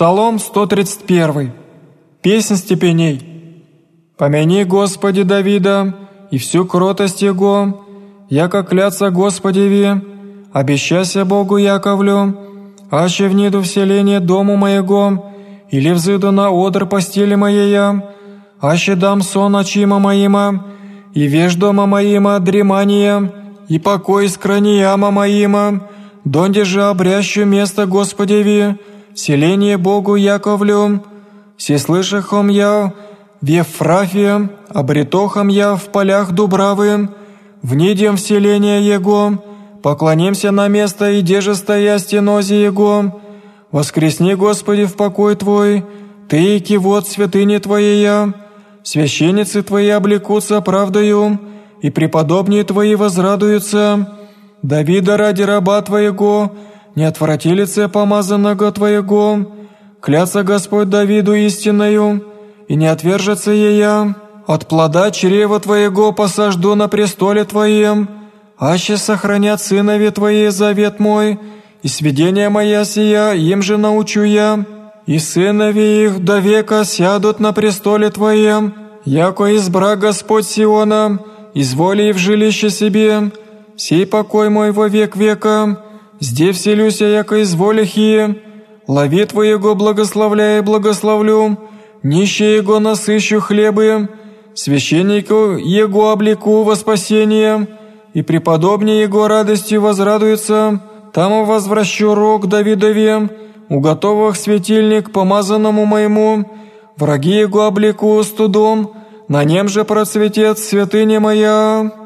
Псалом 131. Песнь степеней. «Помяни, Господи, Давида, и всю кротость Его, яко клятся Господеви, обещайся Богу Яковлю, аще вниду вселение дому моего, или взыду на одр постели моей, аще дам сон очима моима, и веж дома моима дремания, и покой с кранияма моима, донде же обрящу место Господеви, селение Богу Яковлю, все слышахом я в Ефрафе, обретохом я в полях Дубравы, в нидем вселение Его, поклонимся на место, и деже стоя стенози Его, воскресни, Господи, в покой Твой, Ты и кивот святыни Твоя, священницы Твои облекутся правдою, и преподобнее Твои возрадуются, Давида ради раба Твоего, не отврати лице помазанного Твоего, клятся Господь Давиду истинною, и не отвержется ея, от плода чрева Твоего посажду на престоле Твоем, аще сохранят сынови Твои завет мой, и сведения моя сия им же научу я, и сынови их до века сядут на престоле Твоем, яко избра Господь Сиона, изволи в жилище себе, сей покой мой во век века, Здесь вселюся, яко изволихи, лови Твоего благословляя и благословлю, нищие Его насыщу хлебы, священнику Его облеку во спасение, и преподобнее Его радостью возрадуется, там возвращу рог Давидове, уготовах светильник помазанному моему, враги Его облеку студом, на нем же процветет святыня моя».